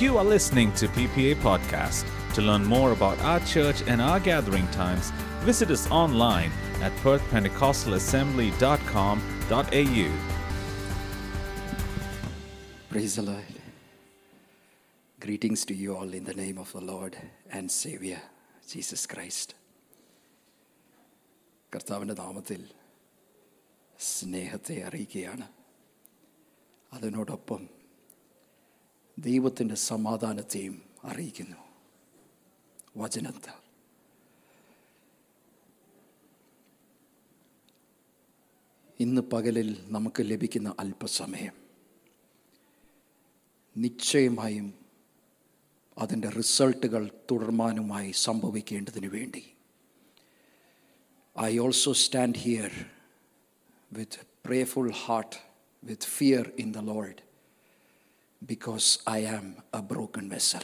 You are listening to PPA Podcast. To learn more about our church and our gathering times, visit us online at perthpentecostalassembly.com.au. Praise the Lord. Greetings to you all in the name of the Lord and Savior, Jesus Christ. കർത്താവിൻ്റെ നാമത്തിൽ സ്നേഹത്തെ അറിയിക്കുകയാണ് അതിനോടൊപ്പം ദൈവത്തിന്റെ സമാധാനത്തെയും അറിയിക്കുന്നു. വചനത്താൽ. ഇന്ന് പകലിൽ നമുക്ക് ലഭിക്കുന്ന അല്പസമയം നിശ്ചയമായും അതിന്റെ റിസൾട്ടുകൾ തുടർമാനുമായി സംഭവിക്കേണ്ടതിന് വേണ്ടി. I also stand here with prayerful heart with fear in the Lord because I am a broken vessel.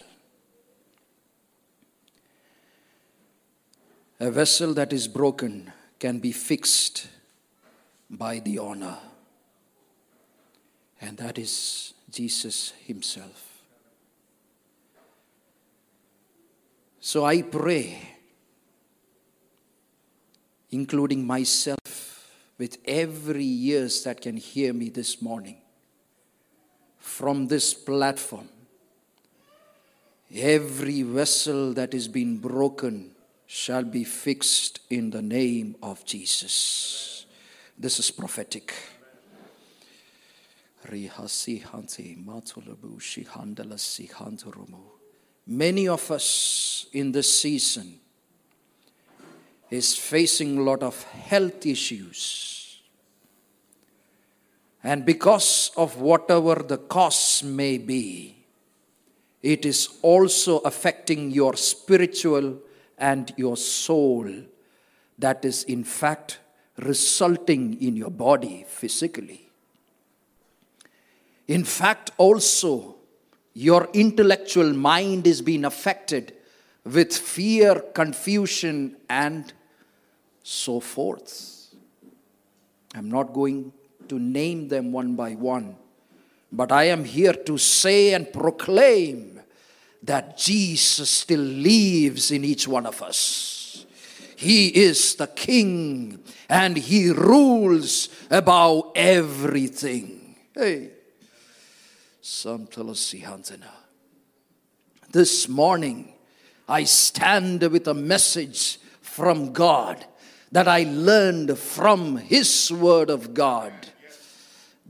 A vessel that is broken can be fixed by the honor, and that is Jesus Himself. So I pray, including myself, with every ears that can hear me this morning, from this platform, every vessel that is being broken shall be fixed in the name of Jesus. This is prophetic. Many of us in this season is facing a lot of health issues. And because of whatever the cause may be, it is also affecting your spiritual and your soul that is in fact resulting in your body physically. In fact, also, your intellectual mind is being affected with fear, confusion, and so forth. I'm not going to name them one by one, but I am here to say and proclaim that Jesus still lives in each one of us. He is the king and he rules above everything. Hey. This morning, I stand with a message from God that I learned from His Word of God.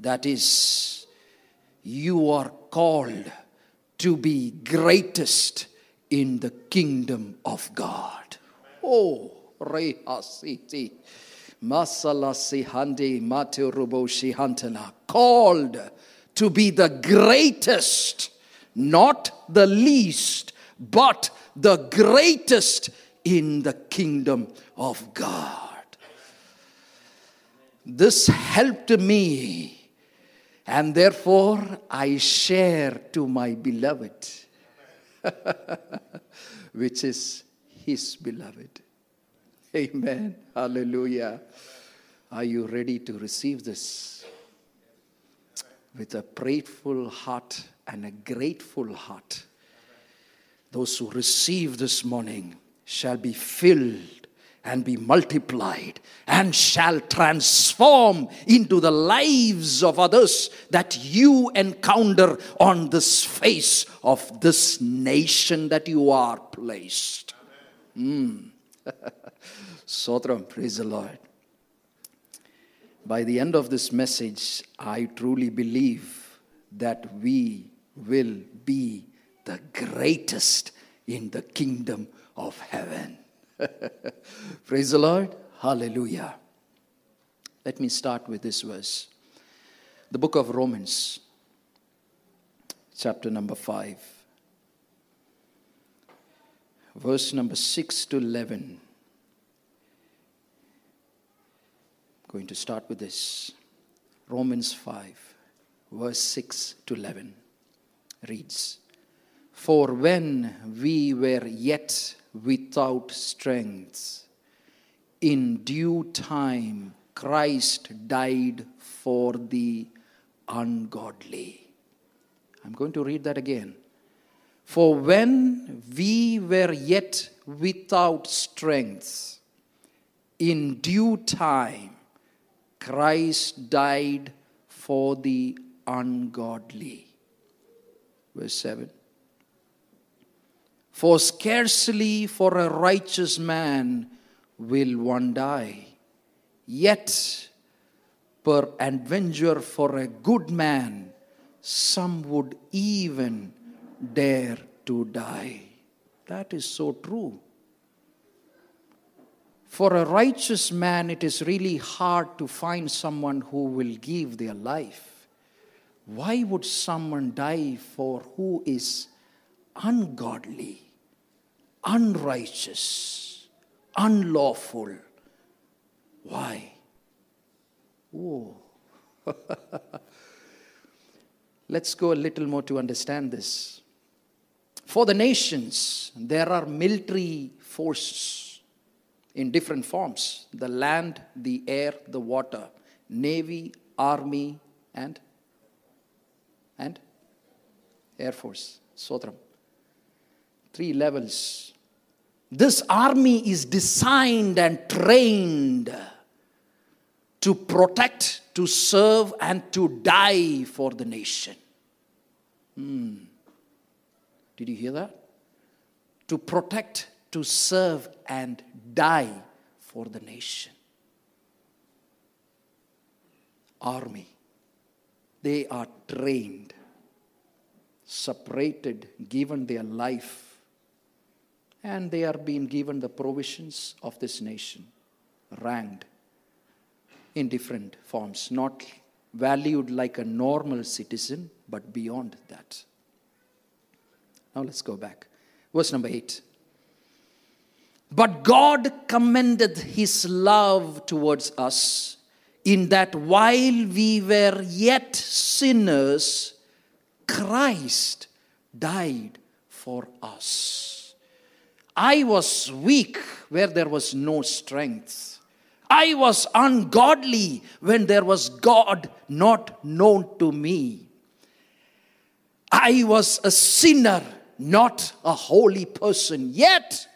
That is, you are called to be greatest in the kingdom of God. Oh, Rehasiti. Masala Sihandi Maturubo Shihantana. Called to be the greatest, not the least, but the greatest in the kingdom of God. This helped me, and therefore I share to my beloved, which is his beloved. Amen. Hallelujah. Are you ready to receive this? With a prayerful heart and a grateful heart. Those who receive this morning shall be filled and be multiplied and shall transform into the lives of others that you encounter on this face of this nation that you are placed. Mm. Sotram, praise the Lord. By the end of this message, I truly believe that we will be the greatest in the kingdom of heaven. praise the Lord. Hallelujah. Let me start with this verse. The book of Romans, chapter number 5, verse number 6 to 11. I'm going to start with this. Romans 5, verse 6 to 11 reads For when we were yet without strength, in due time Christ died for the ungodly. I'm going to read that again. For when we were yet without strength, in due time, Christ died for the ungodly. Verse 7. For scarcely for a righteous man will one die, yet per adventure for a good man, some would even dare to die. That is so true. For a righteous man, it is really hard to find someone who will give their life. Why would someone die for who is ungodly, unrighteous, unlawful? Why? Oh. Let's go a little more to understand this. For the nations, there are military forces in different forms the land, the air, the water, navy, army, and and air force sotram three levels this army is designed and trained to protect to serve and to die for the nation hmm. did you hear that to protect to serve and die for the nation. Army. They are trained, separated, given their life, and they are being given the provisions of this nation, ranked in different forms, not valued like a normal citizen, but beyond that. Now let's go back. Verse number 8. But God commended his love towards us in that while we were yet sinners, Christ died for us. I was weak where there was no strength. I was ungodly when there was God not known to me. I was a sinner, not a holy person. Yet,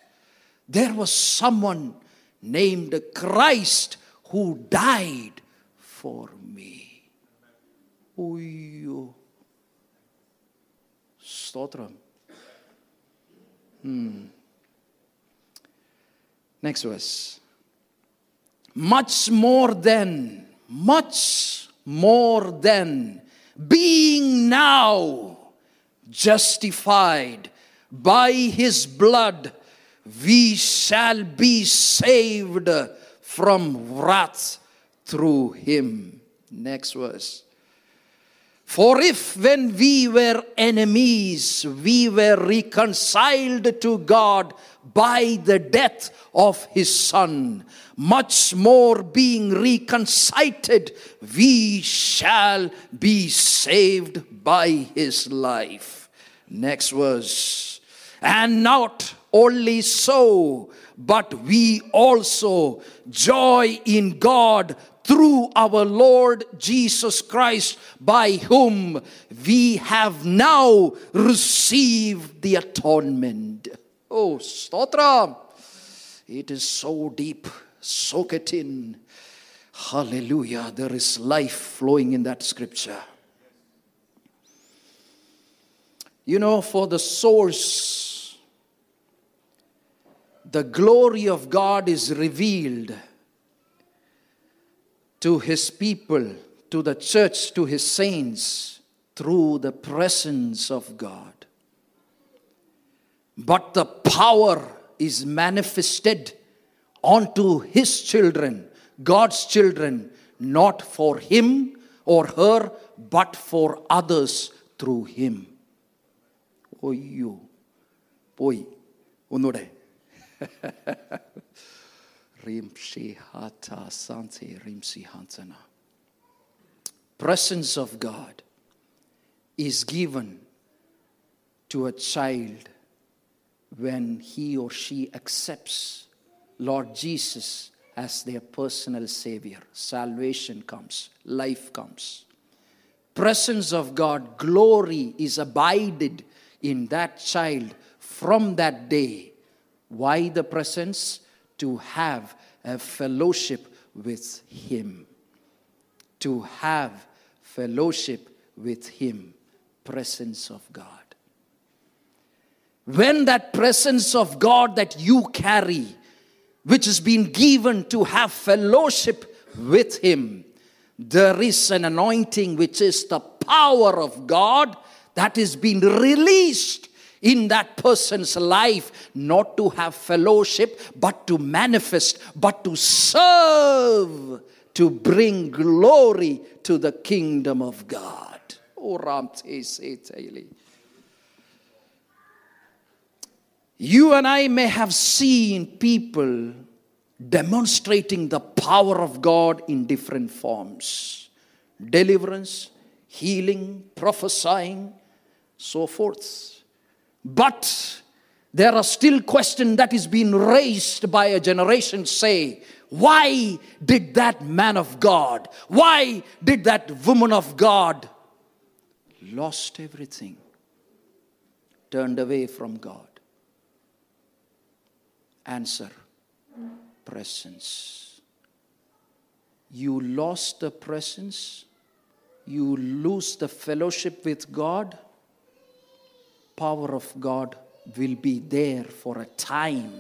there was someone named Christ who died for me. Uyyo. Stotram. Hmm. Next verse. Much more than, much more than being now justified by his blood we shall be saved from wrath through him. Next verse. For if when we were enemies, we were reconciled to God by the death of his Son, much more being reconciled, we shall be saved by his life. Next verse. And not only so, but we also joy in God through our Lord Jesus Christ, by whom we have now received the atonement. Oh, Stotra! It is so deep. Soak it in. Hallelujah. There is life flowing in that scripture. You know, for the source the glory of God is revealed to his people, to the church, to his saints through the presence of God But the power is manifested onto his children, God's children, not for him or her, but for others through him. ഒയ്യോ പോയി ഒന്നൂടെ Presence of God is given to a child when he or she accepts Lord Jesus as their personal Savior. Salvation comes, life comes. Presence of God, glory is abided in that child from that day. Why the presence? To have a fellowship with Him. To have fellowship with Him. Presence of God. When that presence of God that you carry, which has been given to have fellowship with Him, there is an anointing which is the power of God that is being released in that person's life, not to have fellowship, but to manifest, but to serve, to bring glory to the kingdom of God. Oh, Ram You and I may have seen people demonstrating the power of God in different forms deliverance, healing, prophesying, so forth. But there are still questions that is being raised by a generation say, why did that man of God, why did that woman of God lost everything, turned away from God? Answer presence. You lost the presence, you lose the fellowship with God, power of God will be there for a time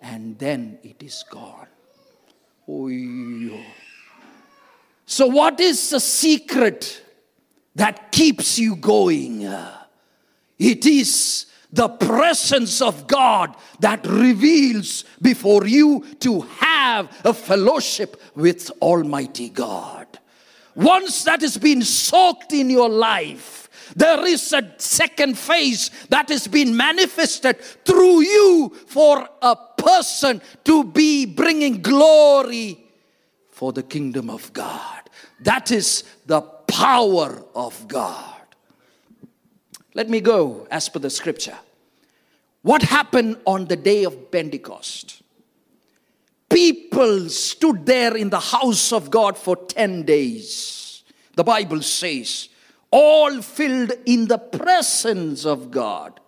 and then it is gone. Oh, so, what is the secret that keeps you going? It is the presence of God that reveals before you to have a fellowship with Almighty God. Once that has been soaked in your life, there is a second phase that has been manifested through you for a person to be bringing glory for the kingdom of God. That is the power of God. Let me go as per the scripture. What happened on the day of Pentecost? People stood there in the house of God for 10 days. The Bible says, all filled in the presence of God.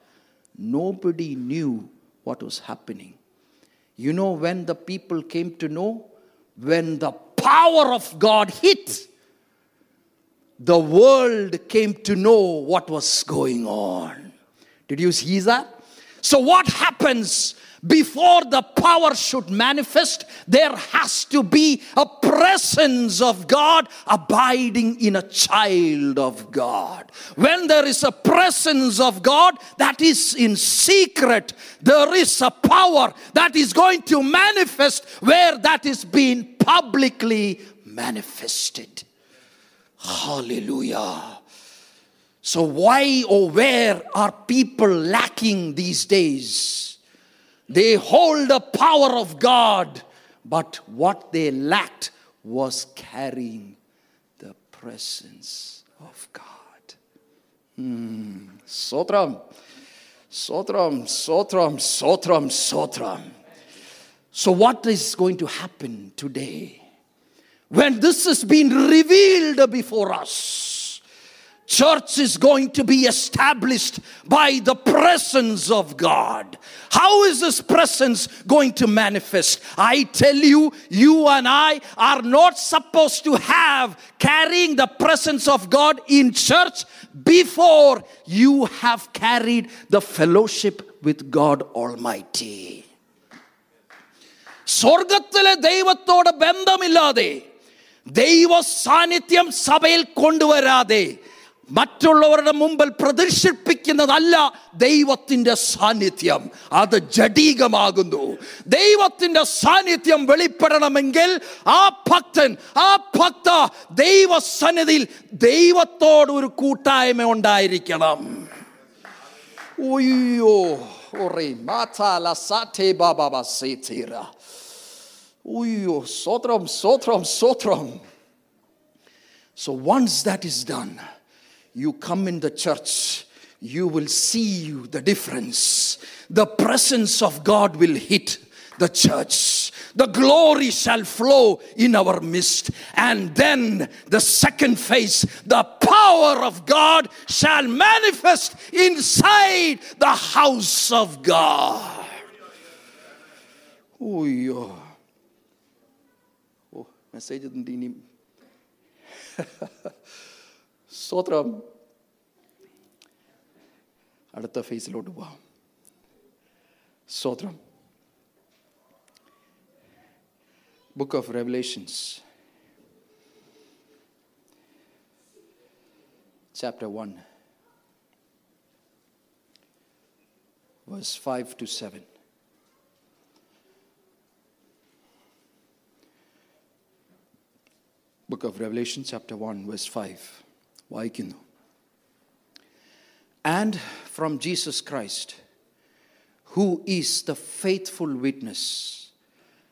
Nobody knew what was happening. You know when the people came to know? When the power of God hit the world came to know what was going on. Did you see that? So, what happens before the power should manifest? There has to be a presence of God abiding in a child of God. When there is a presence of God that is in secret, there is a power that is going to manifest where that is being publicly manifested. Hallelujah. So, why or where are people lacking these days? They hold the power of God, but what they lacked was carrying the presence of God. Hmm. Sotram, Sotram, Sotram, Sotram, Sotram. So, what is going to happen today? when this has been revealed before us, church is going to be established by the presence of God. How is this presence going to manifest? I tell you, you and I are not supposed to have carrying the presence of God in church before you have carried the fellowship with God Almighty. സ്വർഗത്തിലെ ദൈവത്തോട് ബന്ധമില്ലാതെ ദൈവ സാന്നിധ്യം സഭയിൽ കൊണ്ടുവരാതെ മറ്റുള്ളവരുടെ മുമ്പിൽ പ്രദർശിപ്പിക്കുന്നതല്ല ദൈവത്തിന്റെ സാന്നിധ്യം. അത് ജഡീകമാകുന്നു. ദൈവത്തിന്റെ സാന്നിധ്യം വെളിപ്പെടണമെങ്കിൽ ആ ഭക്തൻ ആ ഭക്ത ദൈവസന്നിധിയിൽ ദൈവത്തോട് ഒരു കൂട്ടായ്മ ഉണ്ടായിരിക്കണം. ഓയ്യോ ഒറേ മാതാല സാറ്റേ ബാബാ സേതീറ Uyo, oh, sotram, sotram, sotram. So once that is done, you come in the church, you will see the difference. The presence of God will hit the church. The glory shall flow in our midst. And then the second phase, the power of God shall manifest inside the house of God. Oh, yeah. Message ഉണ്ട് ഇനി സ്തോത്രം അടുത്ത ഫേസിലോട്ട് പോവാം സ്തോത്രം book of revelations chapter 1, verse 5 to 7. Book of Revelation, chapter 1, verse 5. വായിക്കുന്നു And from Jesus Christ, who is the faithful witness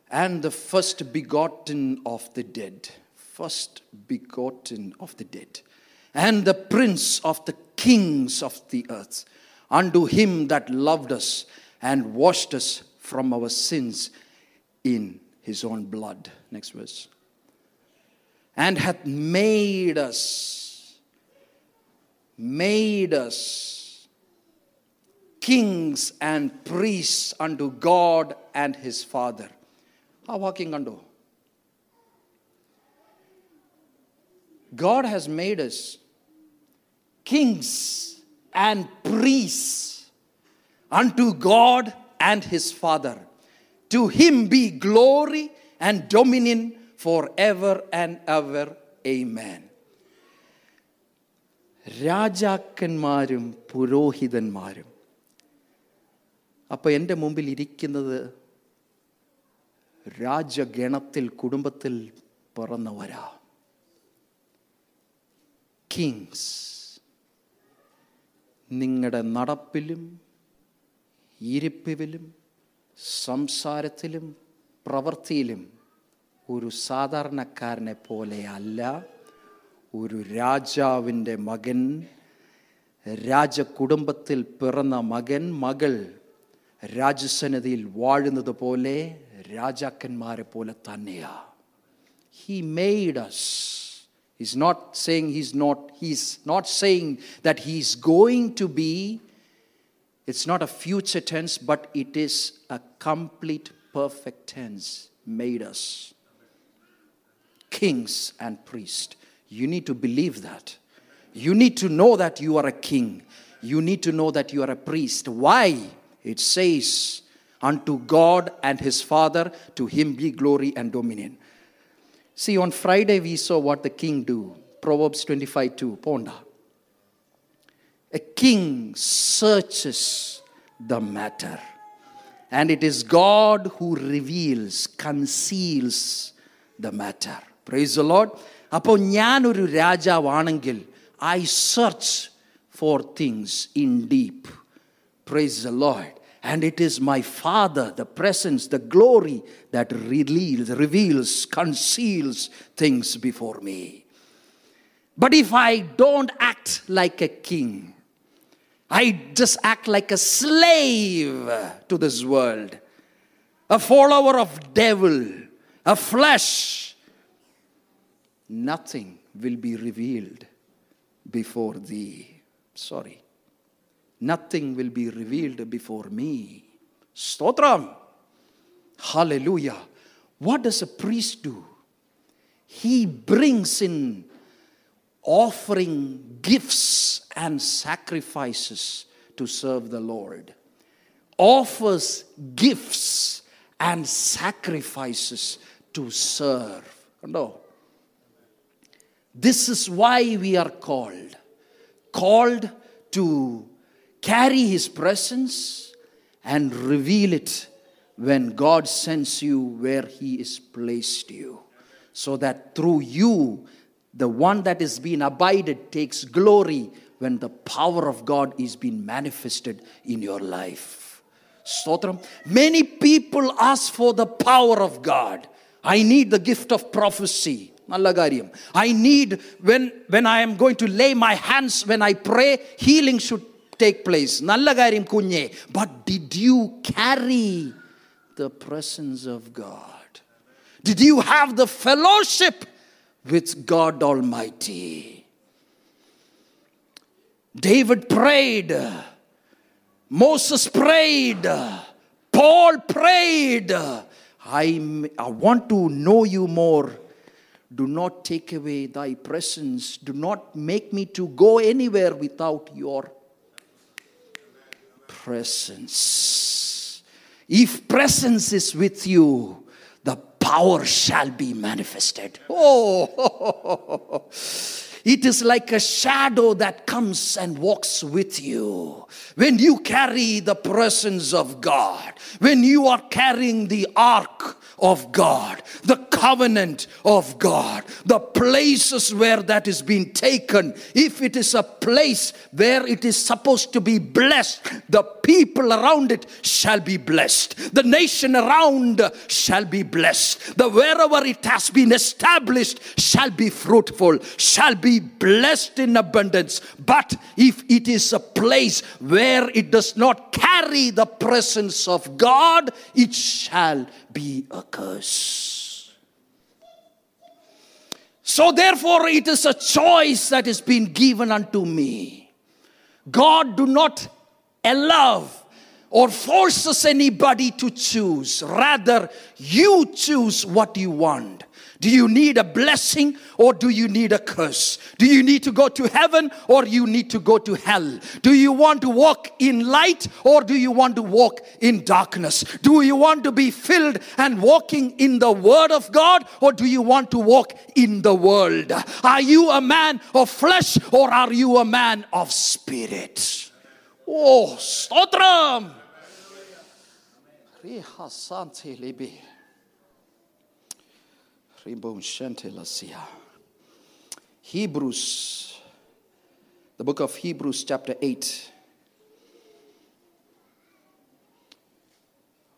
and the first begotten of the dead, first begotten of the dead, and the prince of the kings of the earth, unto him that loved us and washed us from our sins in his own blood. Next verse. and hath made us, made us kings and priests unto God and his Father. How walking unto? God has made us kings and priests unto God and his Father. To him be glory and dominion forever and ever. Amen. രാജാക്കന്മാരും പുരോഹിതന്മാരും അപ്പോൾ എന്റെ മുമ്പിൽ ഇരിക്കുന്നത് രാജഗണത്തിൽ കുടുംബത്തിൽ പിറന്നവരാ Kings നിങ്ങളുടെ നടപ്പിലും ഇരിപ്പിലും സംസാരത്തിലും പ്രവൃത്തിയിലും ഒരു സാധാരണക്കാരനെ പോലെ അല്ല ഒരു രാജാവിന്റെ മകൻ രാജകുടുംബത്തിൽ പിറന്ന മകൻ മകൾ രാജസന്നിധിയിൽ വാഴുന്നത് പോലെ രാജാക്കന്മാരെ പോലെ തന്നെയാ. He made us his not saying his not his not saying that he's going to be it's not a future tense but it is a complete perfect tense made us kings and priests. You need to believe that. You need to know that you are a king. You need to know that you are a priest. Why? It says, Unto God and his Father, to him be glory and dominion. See, on Friday we saw what the king do. Proverbs 25 2. Ponda. A king searches the matter. And it is God who reveals, conceals the matter Praise the Lord. അപ്പോൾ ഞാനൊരു രാജാവാണെങ്കിൽ I search for things in deep praise the load and it is my Father, the presence, the glory that reveals, reveals, conceals things before me. But if I don't act like a king, I just act like a slave to this world, a follower of devil, a flesh, nothing will be revealed before thee. Sorry nothing will be revealed before me. Stotram. Hallelujah. What does a priest do? He brings in offering gifts and sacrifices to serve the Lord. Offers gifts and sacrifices to serve. No. This is why we are called. Called to carry His presence and reveal it when God sends you where He has placed you. So that through you, the one that is being abided takes glory when the power of God is being manifested in your life. Stotram. Many people ask for the power of God. I need the gift of prophecy. Nallagaryam. I need when when I am going to lay my hands when I pray, healing should take place. നല്ല കാര്യം കുഞ്ഞെ but did you carry the presence of God did you have the fellowship with God all mighty David prayed. Moses prayed. Paul prayed. I, I want to know you more. do not take away thy presence. Do not make me to go anywhere without your presence. If presence is with you, the power shall be manifested. Oh, it is like a shadow that comes and walks with you. When you carry the presence of God, when you are carrying the ark of God, the covenant of God, the places where that is being taken. If it is a place where it is supposed to be blessed, the people around it shall be blessed. The nation around shall be blessed. The wherever it has been established shall be fruitful, shall be blessed in abundance. But if it is a place where it does not carry the presence of God, it shall be a curse. So, therefore, it is a choice that is being given unto me. God do not allow or forces anybody to choose. Rather, you choose what you want. Do you need a blessing or do you need a curse? Do you need to go to heaven or you need to go to hell? Do you want to walk in light or do you want to walk in darkness? Do you want to be filled and walking in the word of God or do you want to walk in the world? Are you a man of flesh or are you a man of spirit? Oh, stotram. Hebrews, the book of Hebrews, chapter 8,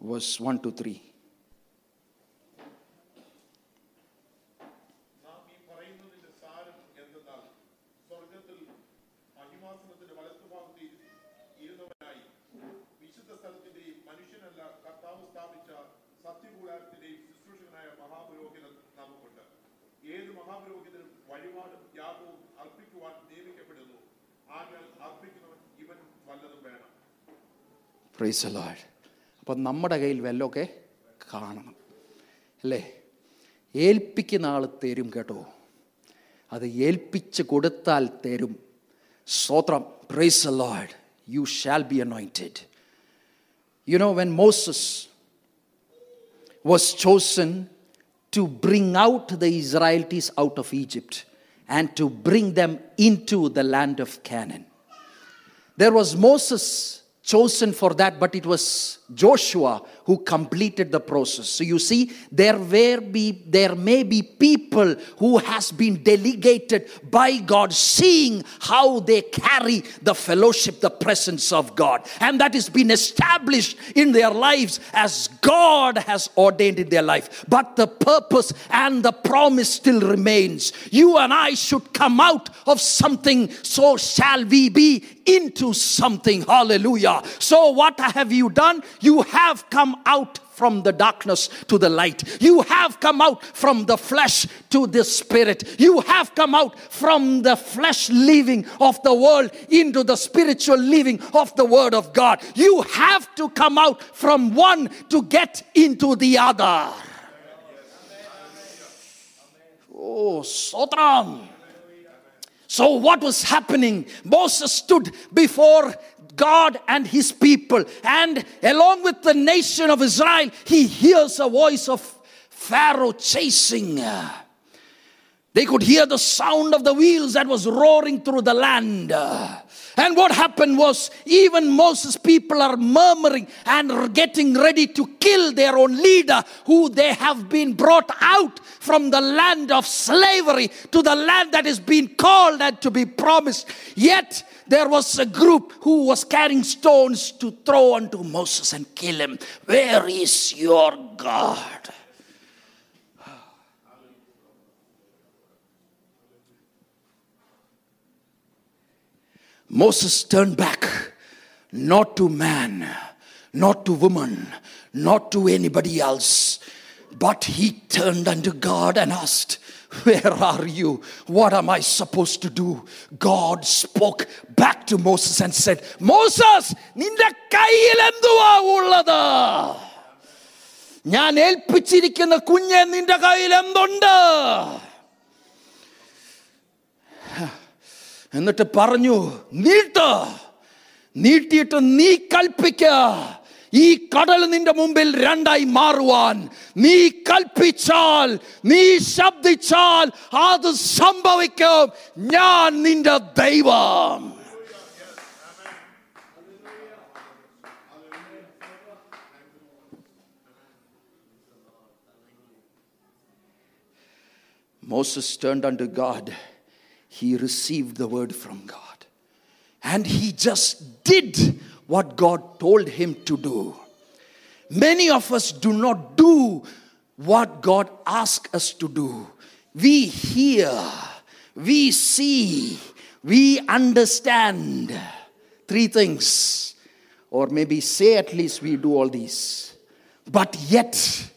verse 1 to 3. മഹാപുരോഹിതനും വഴിപാടും യാഗവും അർപ്പിക്കുവാൻ നിയമിക്കപ്പെടുന്നു. ആകാൽ അർപ്പിക്കുന്നവൻ ഇവൻ വല്ലതും വേണം. അപ്പം നമ്മുടെ കയ്യിൽ വെല്ലൊക്കെ കാണണം. അല്ലേ? ഏൽപ്പിക്കുന്ന ആൾ തരും കേട്ടോ. അത് ഏൽപ്പിച്ച് കൊടുത്താൽ തരും. സ്തോത്രം. Praise Lord you shall be anointed you know when Moses was chosen to bring out the Israelites out of Egypt and to bring them into the land of Canaan. There was Moses chosen for that, but it was Joshua who completed the process. So you see, there were be there may be people who has been delegated by God, seeing how they carry the fellowship, the presence of God, and that has been established in their lives as God has ordained in their life. But the purpose and the promise still remains. You and I should come out of something, so shall we be into something. Hallelujah. So, what have you done? You have come out from the darkness to the light. You have come out from the flesh to the spirit. You have come out from the flesh living of the world into the spiritual living of the word of God. You have to come out from one to get into the other. Oh, Sotram. So, what was happening? Moses stood before God and his people, and along with the nation of Israel, he hears a voice of Pharaoh chasing. They could hear the sound of the wheels that was roaring through the land. And what happened was, even Moses' people are murmuring and getting ready to kill their own leader, who they have been brought out from the land of slavery to the land that is being called and to be promised. Yet there was a group who was carrying stones to throw unto Moses and kill him. Where is your God? Moses turned back, not to man, not to woman, not to anybody else, but he turned unto God and asked, Where are you? What am I supposed to do? God spoke back to Moses and said, Moses, നിന്റെ കയ്യിൽ എന്തുവാ ഉള്ളത് ഞാൻ ഏൽപ്പിച്ചിരിക്കുന്ന കുഞ്ഞെ നിന്റെ കയ്യിൽ എന്തുണ്ട് എന്നിട്ട് പറഞ്ഞു നീട്ട് നീട്ടിയിട്ട് നീ കൽപ്പിക്ക ഈ കടൽ നിന്റെ മുമ്പിൽ രണ്ടായി മാറുവാൻ നീ കൽപ്പിച്ചാൽ നീ ശബ്ദിച്ചാൽ അത് സംഭവിക്കും ഞാൻ നിന്റെ ദൈവം Moses turned unto God. He received the word from God. And he just did what God told him to do. Many of us do not do what God asks us to do. We hear, we see, we understand three things. Or maybe say at least we do all these. But yet,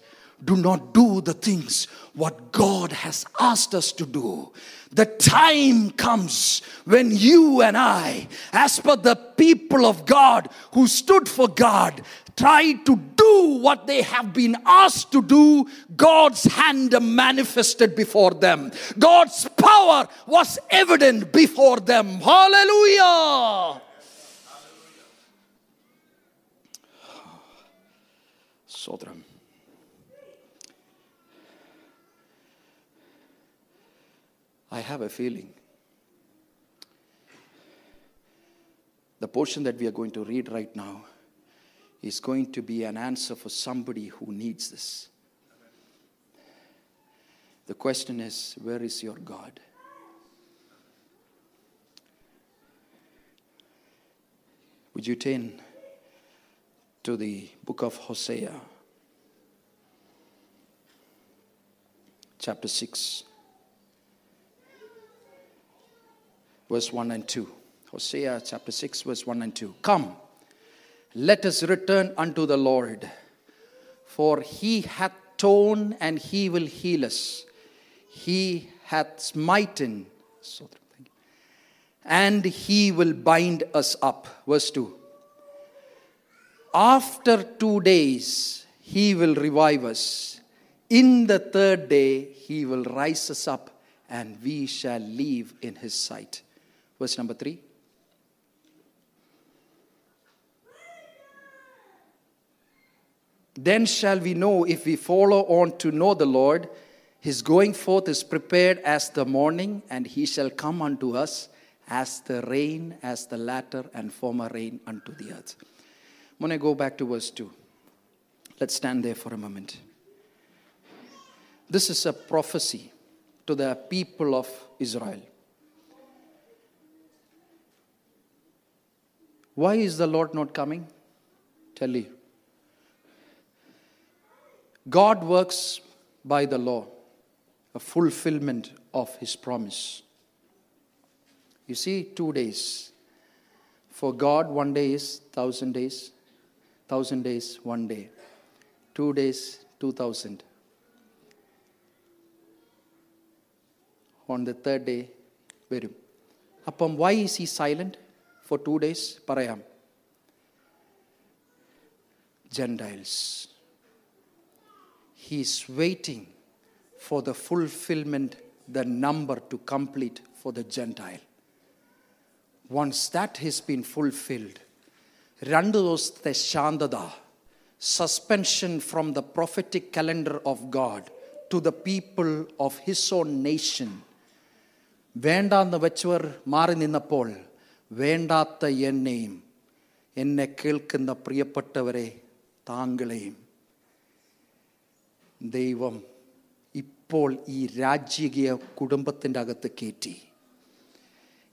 do not do the things what God has asked us to do. The time comes when you and I, as per the people of God who stood for God, try to do what they have been asked to do, God's hand manifested before them. God's power was evident before them. Hallelujah. Sodram. I have a feeling. The portion that we are going to read right now is going to be an answer for somebody who needs this. The question is where is your God? Would you turn to the book of Hosea, chapter 6? Verse 1 and 2. Hosea chapter 6, verse 1 and 2. Come, let us return unto the Lord, for he hath torn and he will heal us. He hath smitten, and he will bind us up. Verse 2. After two days, he will revive us. In the third day, he will rise us up, and we shall live in his sight. Verse number 3. Then shall we know if we follow on to know the Lord. His going forth is prepared as the morning, and he shall come unto us as the rain, as the latter and former rain unto the earth. When to go back to verse 2. Let's stand there for a moment. This is a prophecy to the people of Israel. Why is the Lord not coming? Tell you. God works by the law, a fulfillment of his promise. You see, two days. For God, one day is thousand days, thousand days, one day, two days, two thousand. On the third day, verum. Upon why is he silent? for two days? പറയാം Gentiles. He is waiting for the fulfillment, the number to complete for the Gentile. Once that has been fulfilled, രണ്ട് ദിവസത്തെ ശാന്തത suspension from the prophetic calendar of God to the people of his own nation വേണ്ടാന്ന് വെച്ചവർ മാറി നിന്നപ്പോൾ വേണ്ടാത്ത എന്നെയും എന്നെ കേൾക്കുന്ന പ്രിയപ്പെട്ടവരെ താങ്കളെയും. ദൈവം ഇപ്പോൾ ഈ രാജ്യകീയ കുടുംബത്തിന്റെ അകത്ത് കയറ്റി.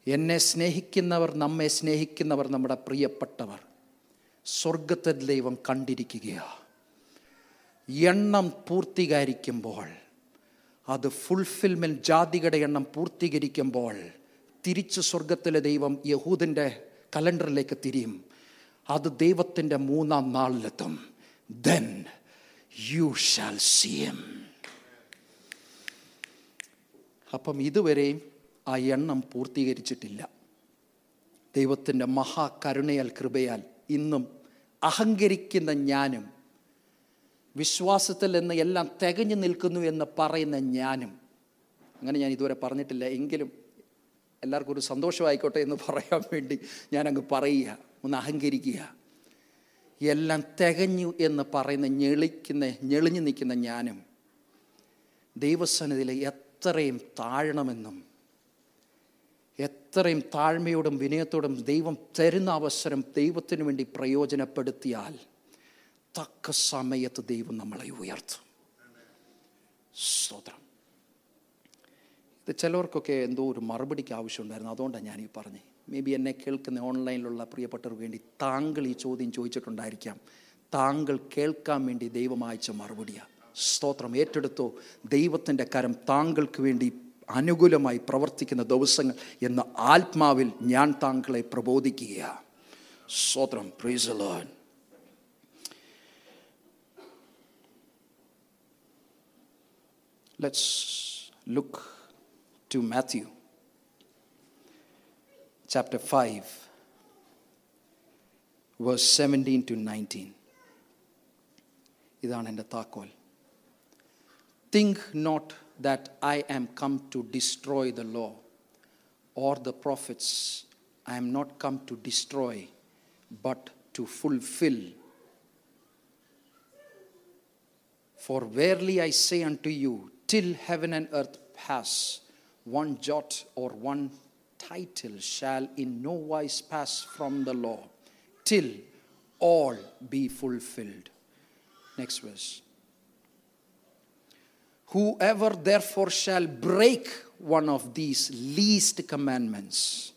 എന്നെ സ്നേഹിക്കുന്നവർ നമ്മെ സ്നേഹിക്കുന്നവർ നമ്മുടെ പ്രിയപ്പെട്ടവർ. സ്വർഗത്തിൽ ദൈവം കണ്ടിരിക്കുകയാണ് എണ്ണം പൂർത്തീകരിക്കുമ്പോൾ അത് ഫുൾഫിൽമെന്റ് ജാതികളുടെ എണ്ണം പൂർത്തീകരിക്കുമ്പോൾ തിരിച്ച് സ്വർഗത്തിലെ ദൈവം യഹൂദിന്റെ കലണ്ടറിലേക്ക് തിരിയും. അത് ദൈവത്തിന്റെ മൂന്നാം നാളിലെത്തും. Then you shall see him അപ്പം ഇതുവരെയും ആ എണ്ണം പൂർത്തീകരിച്ചിട്ടില്ല. ദൈവത്തിന്റെ മഹാകരുണയാൽ കൃപയാൽ ഇന്നും അഹങ്കരിക്കുന്ന ഞാനും വിശ്വാസത്തിൽ നിന്ന് എല്ലാം തികഞ്ഞു നിൽക്കുന്നു എന്ന് പറയുന്ന ഞാനും. അങ്ങനെ ഞാൻ ഇതുവരെ പറഞ്ഞിട്ടില്ല. എങ്കിലും എല്ലാവർക്കും ഒരു സന്തോഷമായിക്കോട്ടെ എന്ന് പറയാൻ വേണ്ടി ഞാനങ്ങ് പറയുക ഒന്ന് അഹങ്കരിക്കുക. എല്ലാം തികഞ്ഞു എന്ന് പറയുന്ന ഞെളിക്കുന്ന ഞെളിഞ്ഞു നിൽക്കുന്ന ഞാനും ദൈവസന്നിധിയിൽ എത്രയും താഴണമെന്നും എത്രയും താഴ്മയോടും വിനയത്തോടും ദൈവം തരുന്ന അവസരം ദൈവത്തിന് വേണ്ടി പ്രയോജനപ്പെടുത്തിയാൽ തക്ക സമയത്ത് ദൈവം നമ്മളെ ഉയർത്തും. സ്തോത്രം. ഇത് ചിലവർക്കൊക്കെ എന്തോ ഒരു മറുപടിക്ക് ആവശ്യമുണ്ടായിരുന്നു. അതുകൊണ്ടാണ് ഞാൻ ഈ പറഞ്ഞത് മേ ബി എന്നെ കേൾക്കുന്ന ഓൺലൈനിലുള്ള പ്രിയപ്പെട്ടവർക്ക് വേണ്ടി താങ്കൾ ഈ ചോദ്യം ചോദിച്ചിട്ടുണ്ടായിരിക്കാം. താങ്കൾ കേൾക്കാൻ വേണ്ടി ദൈവം അയച്ച മറുപടിയാണ് സ്തോത്രം. ഏറ്റെടുത്തോ. ദൈവത്തിന്റെ കരം താങ്കൾക്ക് വേണ്ടി അനുകൂലമായി പ്രവർത്തിക്കുന്ന ദിവസങ്ങൾ എന്ന ആത്മാവിൽ ഞാൻ താങ്കളെ പ്രബോധിക്കുകയാണ് സ്തോത്രം. Praise Lord let's look to Matthew chapter 5, verse 17 to 19. ഇതാണ് എൻ്റെ താക്കോൽ think not that I am come to destroy the law or the profits I am not come to destroy but to fulfil For verily I say unto you, till heaven and earth pass, one jot or one title shall in no wise pass from the law, till all be fulfilled. Next verse. Whoever therefore shall break one of these least commandments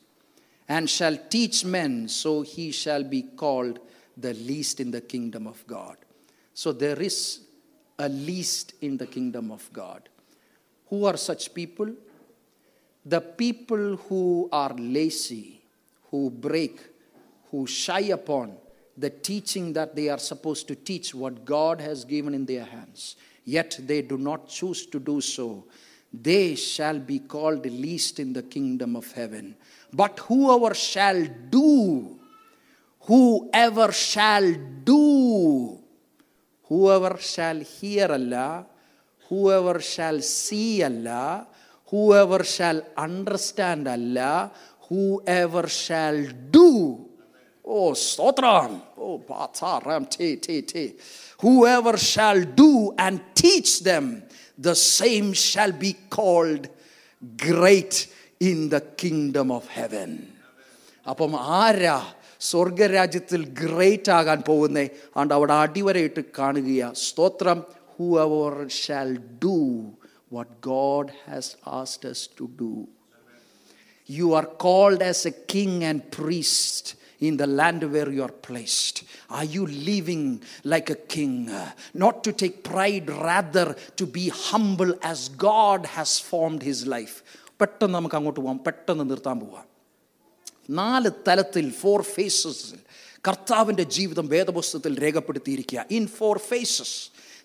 and shall teach men, so he shall be called the least in the kingdom of God. So there is a least in the kingdom of God. Who are such people? The people who are lazy, who break, who shy upon the teaching that they are supposed to teach what God has given in their hands, yet they do not choose to do so. They shall be called least in the kingdom of heaven. But whoever shall do, whoever shall do, whoever shall hear Allah, whoever shall see Allah, whoever shall understand അല്ല whoever shall do ഓ സ്തോത്രം. ഓ whoever shall do and teach them the same shall be called great in the kingdom of heaven അപ്പം ആരാ സ്വർഗരാജ്യത്തിൽ great ആകാൻ പോകുന്നേ? ആണ്ട് അവിടെ അടിവരയിട്ട് കാണുകയാണ് സ്തോത്രം. Whoever shall do what God has asked us to do You are called as a king and priest in the land where you are placed. Are you living like a king? Not to take pride, rather to be humble as God has formed his life. പെട്ടെന്ന് നമുക്ക് അങ്ങോട്ട് പോവാം പെട്ടെന്ന് നിർത്താൻ പോവാം നാല് തലത്തിൽ four ഫേസസിൽ കർത്താവിൻ്റെ ജീവിതം വേദപുസ്തകത്തിൽ രേഖപ്പെടുത്തിയിരിക്കുക in four phases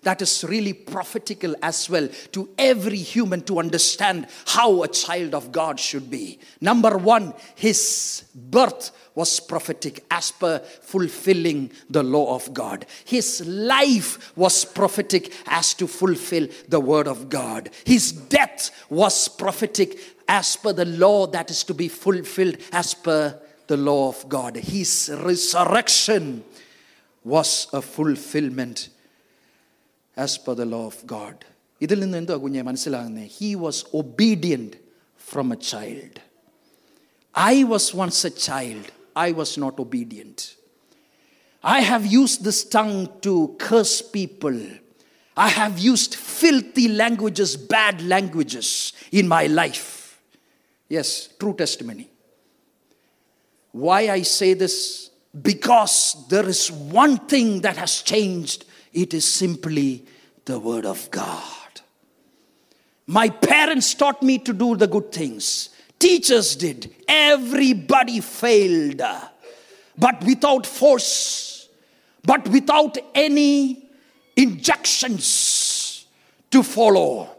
that is really prophetical as well to every human to understand how a child of God should be. Number one, his birth was prophetic as per fulfilling the law of God. His life was prophetic as to fulfill the word of God. His death was prophetic as per the law that is to be fulfilled as per the law of God. His resurrection was a fulfillment as per the law of God ഇതിൽ നിന്ന് എന്തോ കുഞ്ഞെ മനസ്സിലാകുന്നത് he was obedient from A child I was once a child I was not obedient I have used this tongue to curse people I have used filthy languages, bad languages in my life. Yes, true testimony. Why I say this? Because there is one thing that has changed. it is simply the Word of God. My parents taught me to do the good things. Teachers did. Everybody failed. But without force, but without any injections to follow.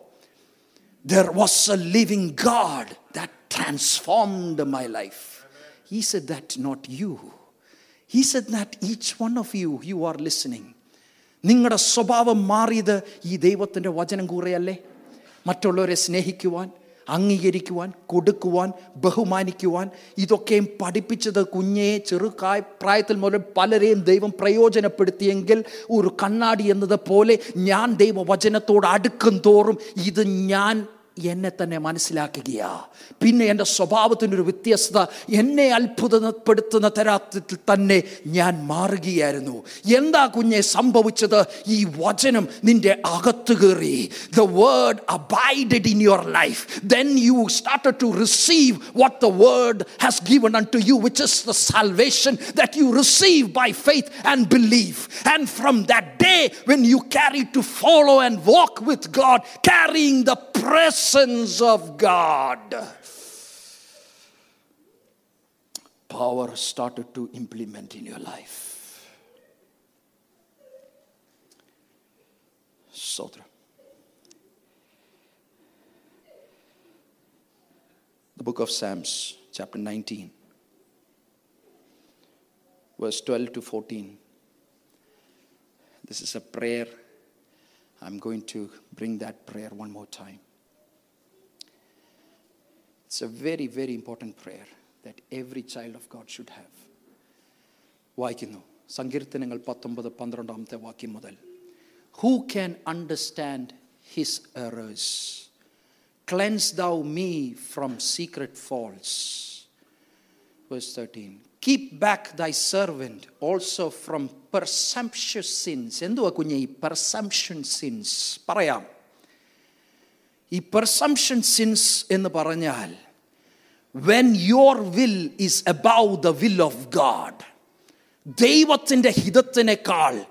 There was a living God that transformed my life. He said that not you. He said that each one of you, you are listening. നിങ്ങളുടെ സ്വഭാവം മാറിയത് ഈ ദൈവത്തിന്റെ വചനം കൂറയല്ലേ? മറ്റുള്ളവരെ സ്നേഹിക്കുവാൻ അംഗീകരിക്കുവാൻ കൊടുക്കുവാൻ ബഹുമാനിക്കുവാൻ ഇതൊക്കെയും പഠിപ്പിച്ചത് കുഞ്ഞെ ചെറുക്കായ പ്രായത്തിൽ മുതൽ പലരെയും ദൈവം പ്രയോജനപ്പെടുത്തിയെങ്കിൽ ഒരു കണ്ണാടി എന്നതുപോലെ ഞാൻ ദൈവവചനത്തോട് അടുക്കും തോറും ഇത് ഞാൻ എന്നെ തന്നെ മനസ്സിലാക്കുകയാ. പിന്നെ എന്റെ സ്വഭാവത്തിനൊരു വ്യത്യസ്തത എന്നെ അത്ഭുതപ്പെടുത്തുന്ന തരത്തിൽ തന്നെ ഞാൻ മാറുകയായിരുന്നു. എന്താ കുഞ്ഞെ സംഭവിച്ചത്? ഈ വചനം നിന്റെ അകത്ത് കയറി. The word abided in your life then you started to receive what the word has given unto you which is the salvation that you receive by faith and believe and from that day when you carry to follow and walk with God the the presence of God. Power started to implement in your life. Sotra. The book of Psalms, chapter 19, verse 12 to 14. This is a prayer I'm going to bring that prayer one more time. It's a very, very important prayer that every child of God should have. വായിക്കുന്നു സങ്കീർത്തനങ്ങൾ പത്തൊമ്പത് പന്ത്രണ്ടാമത്തെ വാക്യം മുതൽ who can understand his errors cleanse thou me from secret false Verse 13. Keep back thy servant also from presumptuous sins. എന്തുവാ കുഞ്ഞെ ഈ presumption sins? പറയാം ഈ presumption sins എന്ന് പറഞ്ഞാൽ when your will is above the will of God ദൈവത്തിന്റെ ഹിതത്തിനേക്കാൾ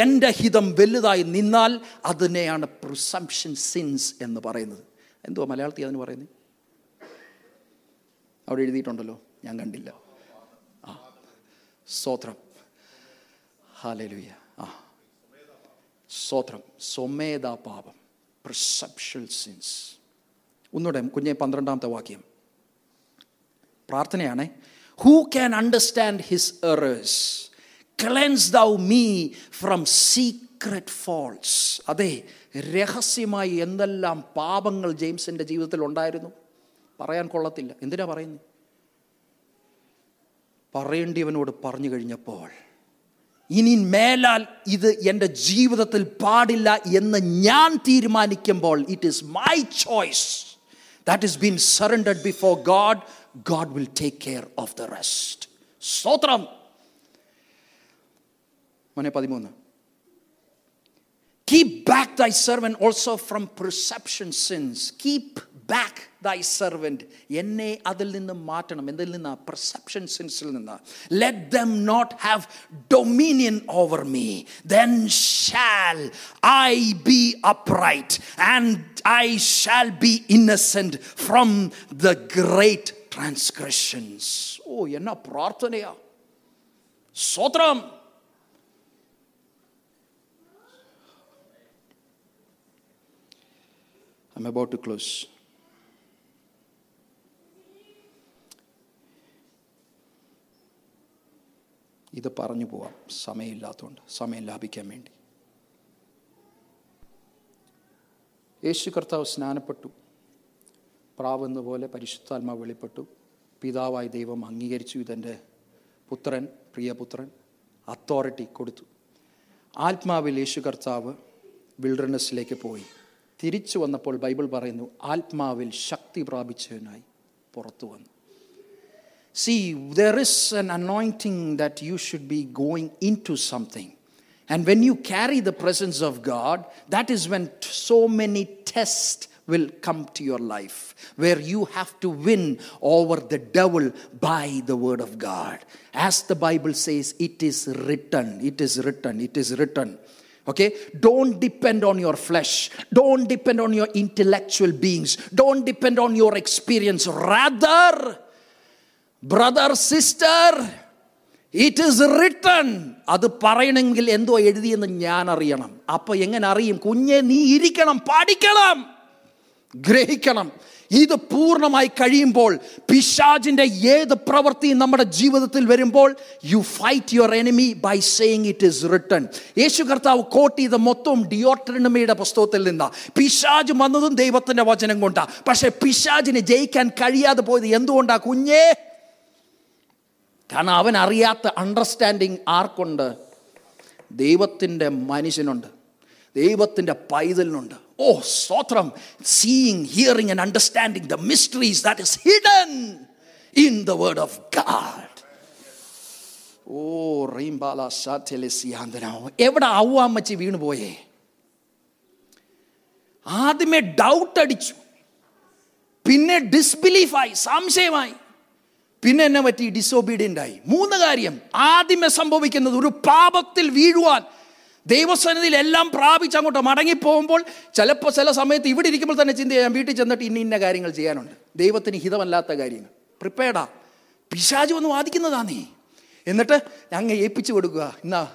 എന്റെ ഹിതം വലുതായി നിന്നാൽ അതിനെയാണ് പ്രിസംഷൻ സിൻസ് എന്ന് പറയുന്നത്. എന്തുവാ മലയാളത്തിൽ അതിന് പറയുന്നത്? അവിടെ എഴുതിയിട്ടുണ്ടല്ലോ? ഞാൻ കണ്ടില്ല. ആ സ്തോത്രം ഹാലലുയ ആ സ്തോത്രം സ്വമേധാ പാപം. പ്രിസംഷൻ സിൻസ് ഒന്നുകൂടെ കുഞ്ഞെ പന്ത്രണ്ടാമത്തെ വാക്യം. പ്രാർത്ഥനയാണ്. Who can understand his errors cleanse thou me from secret faults അതെ രഹസ്യമായി എന്തെല്ലാം പാപങ്ങൾ ജെയിംസിന്റെ ജീവിതത്തിൽ ഉണ്ടായിരുന്നു? പറയാൻ കൊള്ളത്തില്ല. എന്തിനാ പറയുന്നത് പറയേണ്ടിയവനോട് പറഞ്ഞു കഴിഞ്ഞപ്പോൾ ഇനി മേലാൽ ഇത് എന്റെ ജീവിതത്തിൽ പാടില്ല എന്ന് ഞാൻ തീരുമാനിക്കുമ്പോൾ it is my choice that is been surrendered before God God will take care of the rest. Sotram. Keep back thy servant also from perception sins. Keep back thy servant. എന്നെ അതിൽ നിന്ന് മാറ്റണം എന്തിൽ നിന്ന് പെർസെപ്ഷൻ സിൻസിൽ നിന്ന് let them not have dominion over me then shall I be upright and I shall B Innocent from the great transgressions ഓ എന്നാ പ്രാർത്ഥനയാ സ്വത്രം I'm about to close. ഇത് പറഞ്ഞു പോവാം. സമയമില്ലാത്തതുകൊണ്ട് സമയം ലാഭിക്കാൻ വേണ്ടി. യേശു കർത്താവ് സ്നാനപ്പെട്ടു. പ്രാവെന്ന പോലെ പരിശുദ്ധാത്മാവ് വെളിപ്പെട്ടു. പിതാവായ ദൈവം അംഗീകരിച്ചു. ഇതെന്റെ പുത്രൻ പ്രിയപുത്രൻ അതോറിറ്റി കൊടുത്തു. ആത്മാവിൽ യേശു കർത്താവ് വിൽഡർനെസ്സിലേക്ക് പോയി. തിരിച്ചു വന്നപ്പോൾ ബൈബിൾ പറയുന്നു ആത്മാവിൽ ശക്തി പ്രാപിച്ചവനായി പുറത്തു വന്നു. See, there is an anointing that you should be going into something. And when you carry the presence of God, that is when so many tests will come to your life, where you have to win over the devil by the word of God. As the Bible says, it is written, it is written, it is written. Okay? Don't depend on your flesh. Don't depend on your intellectual beings. Don't depend on your experience. Rather, brother, sister it is written അത് പറയണമെങ്കിൽ എന്തോ എഴുതിയെന്ന് ഞാൻ അറിയണം. അപ്പൊ എങ്ങനെ അറിയും? കുഞ്ഞെ നീ ഇരിക്കണം പഠിക്കണം ഗ്രഹിക്കണം. ഇത് പൂർണമായി കഴിയുമ്പോൾ പിശാജിന്റെ ഏത് പ്രവൃത്തിയും നമ്മുടെ ജീവിതത്തിൽ വരുമ്പോൾ you fight your enemy by saying it is written യേശു കർത്താവ് കോട്ട് ചെയ്ത മൊത്തം ഡിയോട്രിനമിയുടെ പുസ്തകത്തിൽ നിന്നാണ് പിശാജ് വന്നതും ദൈവത്തിന്റെ വചനം കൊണ്ടാണ് പക്ഷെ പിശാജിനെ ജയിക്കാൻ കഴിയാതെ പോയത് എന്തുകൊണ്ടാണ് കുഞ്ഞേ? കാരണം അവൻ അറിയാത്ത അണ്ടർസ്റ്റാൻഡിങ് ആർക്കുണ്ട്? ദൈവത്തിന്റെ മനുഷ്യനുണ്ട്. ദൈവത്തിന്റെ പൈതലിനുണ്ട്. ഓ സ്തോത്രം. Seeing hearing and understanding the mysteries that is hidden in the word of God ഓ റീംബാല എവിടെ വീണു വീണുപോയേ ആദ്യമേ ഡൗട്ട് അടിച്ചു. പിന്നെ ഡിസ്ബിലീഫായി സംശയമായി. പിന്നെ എന്നെ പറ്റി ഡിസോബീഡിയന്റ് ആയി മൂന്ന് കാര്യം. ആദ്യമേ സംഭവിക്കുന്നത് ഒരു പാപത്തിൽ വീഴുവാൻ. ദൈവസന്നിധിയിൽ എല്ലാം പ്രാപിച്ച് അങ്ങോട്ട് മടങ്ങിപ്പോകുമ്പോൾ ചിലപ്പോൾ ചില സമയത്ത് ഇവിടെ ഇരിക്കുമ്പോൾ തന്നെ ചിന്ത ചെയ്യാം വീട്ടിൽ ചെന്നിട്ട് ഇന്ന ഇന്ന കാര്യങ്ങൾ ചെയ്യാനുണ്ട്. ദൈവത്തിന് ഹിതമല്ലാത്ത കാര്യങ്ങൾ പ്രിപ്പയർഡാ പിശാജു ഒന്ന് വാദിക്കുന്നതാ നീ എന്നിട്ട് ഞങ്ങൾ ഏൽപ്പിച്ചു കൊടുക്കുക. എന്നാ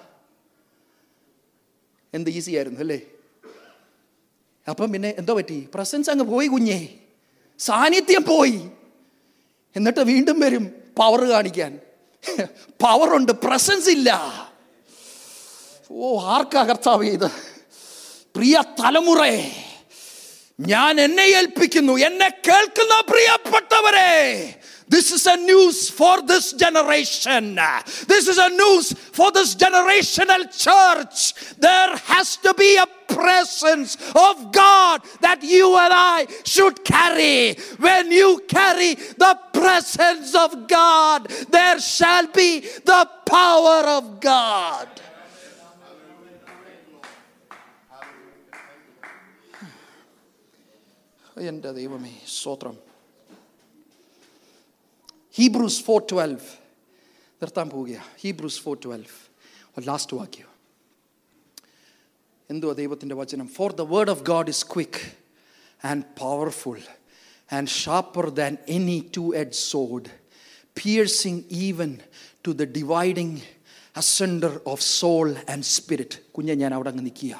എന്ത് ഈസി ആയിരുന്നു അല്ലേ? അപ്പം പിന്നെ എന്തോ പറ്റി? പ്രസൻസ് അങ്ങ് പോയി കുഞ്ഞേ. സാന്നിധ്യം പോയി. എന്നിട്ട് വീണ്ടും വരും പവർ കാണിക്കാൻ. പവറുണ്ട് പ്രസൻസ് ഇല്ല. ഓ ആർക്കാ കർത്താവ് ഇത്? പ്രിയ തലമുറയെ ഞാൻ എന്നെ ഏൽപ്പിക്കുന്നു എന്നെ കേൾക്കുന്ന പ്രിയപ്പെട്ടവരെ This is a news for this generation. This is a news for this generational church. There has to be a presence of God that you and I should carry. When you carry the presence of God, there shall be the power of God. എൻ്റെ ദൈവമേ സ്തോത്രം Hebrews four twelve നിർത്താൻ പോവുകയാണ് Hebrews four twelve last വാക്യം എന്തുവാ ദൈവത്തിൻ്റെ വചനം for the word of God is quick and powerful and sharper than any two Ed sword piercing even to the dividing asunder of soul and spirit കുഞ്ഞെ ഞാൻ അവിടെ അങ്ങ് നിൽക്കുക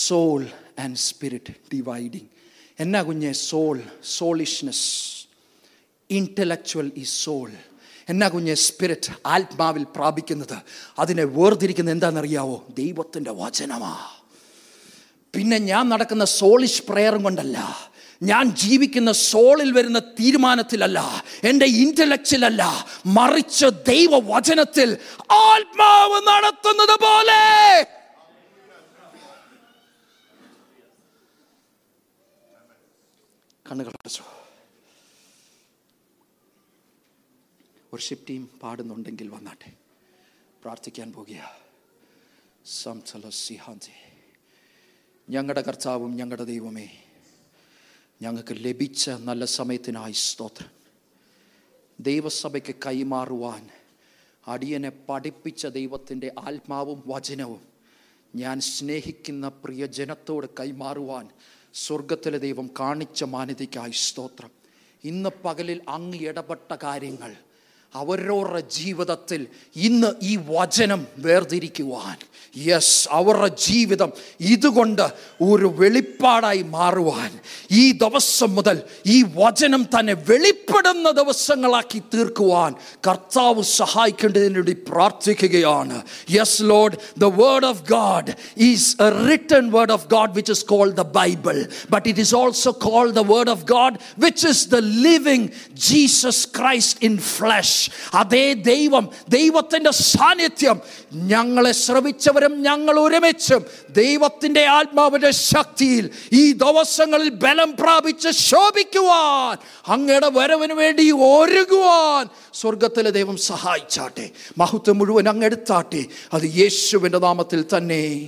സോൾ ആൻഡ് സ്പിരിറ്റ് ഡിവൈഡിങ് എന്നാ കുഞ്ഞെ സോൾ സോളിഷ്നെസ് ഇന്റലക്ച്വൽ ഈ soul എന്നാ കുഞ്ഞ് സ്പിരിറ്റ് ആത്മാവിൽ പ്രാപിക്കുന്നത്. അതിനെ വേർതിരിക്കുന്നത് എന്താണെന്നറിയാവോ? ദൈവത്തിന്റെ വചനമാ. പിന്നെ ഞാൻ നടക്കുന്ന സോളിഷ് പ്രേയറും കൊണ്ടല്ല. ഞാൻ ജീവിക്കുന്ന സോളിൽ വരുന്ന തീരുമാനത്തിലല്ല. എന്റെ ഇന്റലക്ച്വലല്ല മറിച്ച് ദൈവവചനത്തിൽ ആത്മാവ് നടത്തുന്നത് പോലെ. കണ്ണുകൾ അടച്ചു. വർഷിപ്പ് ടീം പാടുന്നുണ്ടെങ്കിൽ വന്നാട്ടെ. പ്രാർത്ഥിക്കാൻ പോകുക. സംസലസിഹാന്തി ഞങ്ങളുടെ കർത്താവും ഞങ്ങളുടെ ദൈവമേ ഞങ്ങൾക്ക് ലഭിച്ച നല്ല സമയത്തിനായി സ്തോത്രം. ദൈവസഭയ്ക്ക് കൈമാറുവാൻ അടിയനെ പഠിപ്പിച്ച ദൈവത്തിന്റെ ആത്മാവും വചനവും ഞാൻ സ്നേഹിക്കുന്ന പ്രിയജനത്തോട് കൈമാറുവാൻ സ്വർഗത്തിലെ ദൈവം കാണിച്ച മാന്യതയ്ക്കായി സ്തോത്രം. ഇന്ന് പകലിൽ അങ്ങ് ഇടപെട്ട കാര്യങ്ങൾ അവരവരുടെ ജീവിതത്തിൽ ഇന്ന് ഈ വചനം വേർതിരിക്കുവാൻ. യെസ് അവരുടെ ജീവിതം ഇതുകൊണ്ട് ഒരു വെളിപ്പാടായി മാറുവാൻ. ഈ ദിവസം മുതൽ ഈ വചനം തന്നെ വെളിപ്പെടുന്ന ദിവസങ്ങളാക്കി തീർക്കുവാൻ കർത്താവ് സഹായിക്കേണ്ടതിന് വേണ്ടി പ്രാർത്ഥിക്കുകയാണ്. Yes Lord the word of God is a written word of God which is called the Bible but it is also called the word of God which is the living Jesus Christ in flesh അതേ ദൈവം ദൈവത്തിന്റെ സാന്നിധ്യം. ഞങ്ങളെ ശ്രമിച്ചവരും ഞങ്ങൾ ഒരുമിച്ചും ദൈവത്തിന്റെ ആത്മാവിന്റെ ശക്തിയിൽ ഈ ദിവസങ്ങളിൽ ബലം പ്രാപിച്ച് ശോഭിക്കുവാൻ അങ്ങയുടെ വരവിന് വേണ്ടി ഒരുങ്ങുവാൻ സ്വർഗത്തിലെ ദൈവം സഹായിച്ചാട്ടെ. മഹത്വം മുഴുവൻ അങ്ങെടുത്താട്ടെ അത് യേശുവിന്റെ നാമത്തിൽ തന്നെ.